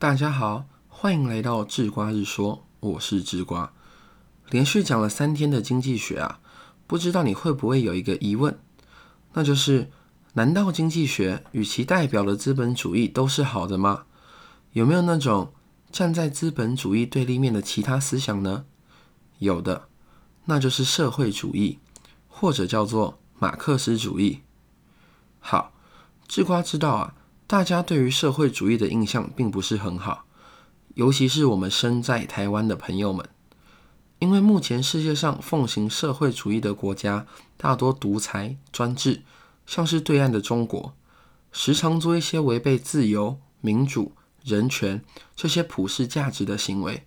大家好，欢迎来到智瓜日说，我是智瓜。连续讲了三天的经济学啊，不知道你会不会有一个疑问，那就是：难道经济学与其代表的资本主义都是好的吗？有没有那种站在资本主义对立面的其他思想呢？有的，那就是社会主义，或者叫做马克思主义。好，智瓜知道啊。大家对于社会主义的印象并不是很好，尤其是我们身在台湾的朋友们，因为目前世界上奉行社会主义的国家大多独裁专制，像是对岸的中国，时常做一些违背自由、民主、人权这些普世价值的行为。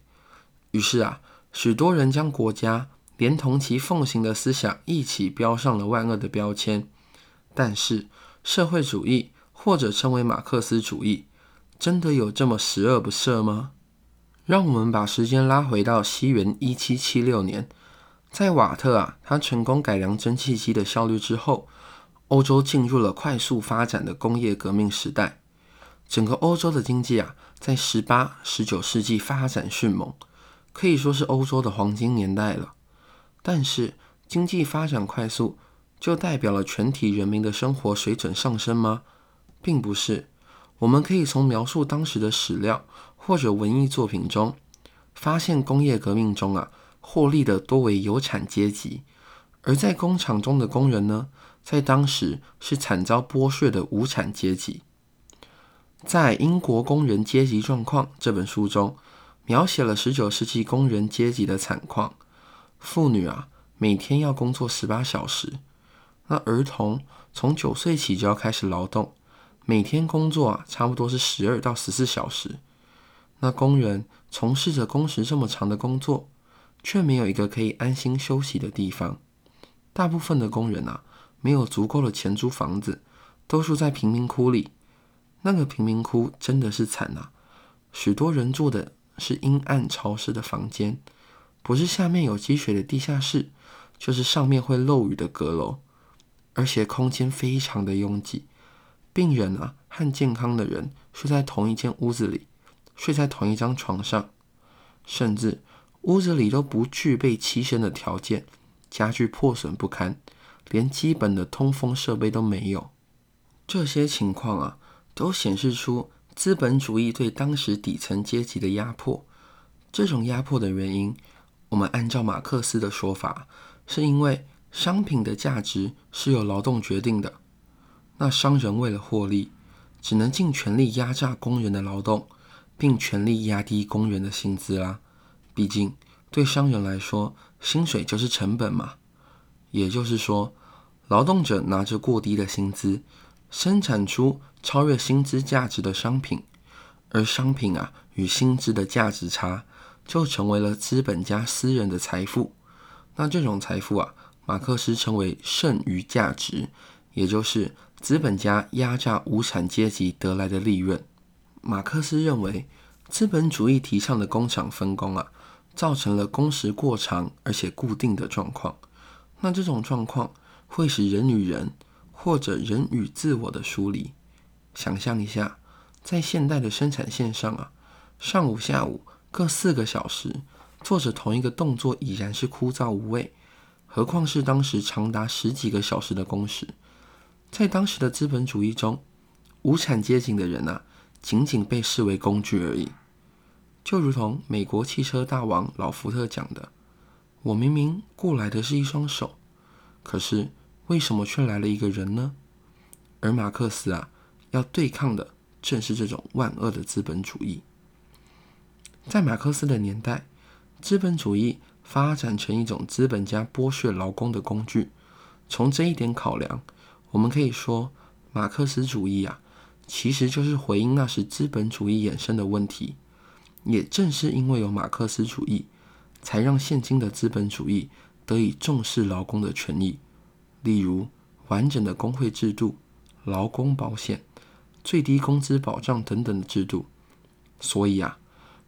于是啊，许多人将国家连同其奉行的思想一起标上了万恶的标签。但是社会主义。或者称为马克思主义，真的有这么十恶不赦吗？让我们把时间拉回到西元一七七六年，在瓦特啊，他成功改良蒸汽机的效率之后，欧洲进入了快速发展的工业革命时代。整个欧洲的经济啊，在十八、十九世纪发展迅猛，可以说是欧洲的黄金年代了。但是，经济发展快速，就代表了全体人民的生活水准上升吗？并不是，我们可以从描述当时的史料或者文艺作品中，发现工业革命中啊，获利的多为有产阶级，而在工厂中的工人呢，在当时是惨遭剥削的无产阶级。在《英国工人阶级状况》这本书中，描写了十九世纪工人阶级的惨况：妇女啊，每天要工作十八小时；那儿童从九岁起就要开始劳动。每天工作啊，差不多是十二到十四小时。那工人从事着工时这么长的工作，却没有一个可以安心休息的地方。大部分的工人啊，没有足够的钱租房子，都住在贫民窟里。那个贫民窟真的是惨啊！许多人住的是阴暗潮湿的房间，不是下面有积水的地下室，就是上面会漏雨的阁楼，而且空间非常的拥挤。病人啊和健康的人睡在同一间屋子里，睡在同一张床上，甚至屋子里都不具备栖身的条件，家具破损不堪，连基本的通风设备都没有。这些情况啊，都显示出资本主义对当时底层阶级的压迫。这种压迫的原因，我们按照马克思的说法，是因为商品的价值是由劳动决定的。那商人为了获利，只能尽全力压榨工人的劳动，并全力压低工人的薪资啦。毕竟，对商人来说，薪水就是成本嘛。也就是说，劳动者拿着过低的薪资，生产出超越薪资价值的商品，而商品啊与薪资的价值差，就成为了资本家私人的财富。那这种财富啊，马克思称为剩余价值。也就是资本家压榨无产阶级得来的利润。马克思认为，资本主义提倡的工厂分工啊，造成了工时过长而且固定的状况。那这种状况会使人与人或者人与自我的疏离。想象一下，在现代的生产线上啊，上午下午各四个小时做着同一个动作已然是枯燥无味，何况是当时长达十几个小时的工时。在当时的资本主义中，无产阶级的人啊，仅仅被视为工具而已。就如同美国汽车大王老福特讲的：“我明明雇来的是一双手，可是为什么却来了一个人呢？”而马克思啊，要对抗的正是这种万恶的资本主义。在马克思的年代，资本主义发展成一种资本家剥削劳工的工具。从这一点考量。我们可以说，马克思主义啊，其实就是回应那时资本主义衍生的问题。也正是因为有马克思主义，才让现今的资本主义得以重视劳工的权益，例如完整的工会制度、劳工保险、最低工资保障等等的制度。所以啊，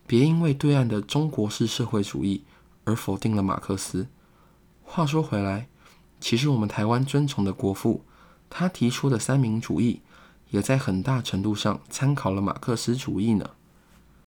别因为对岸的中国式社会主义而否定了马克思。话说回来，其实我们台湾尊崇的国父。他提出的三民主义，也在很大程度上参考了马克思主义呢。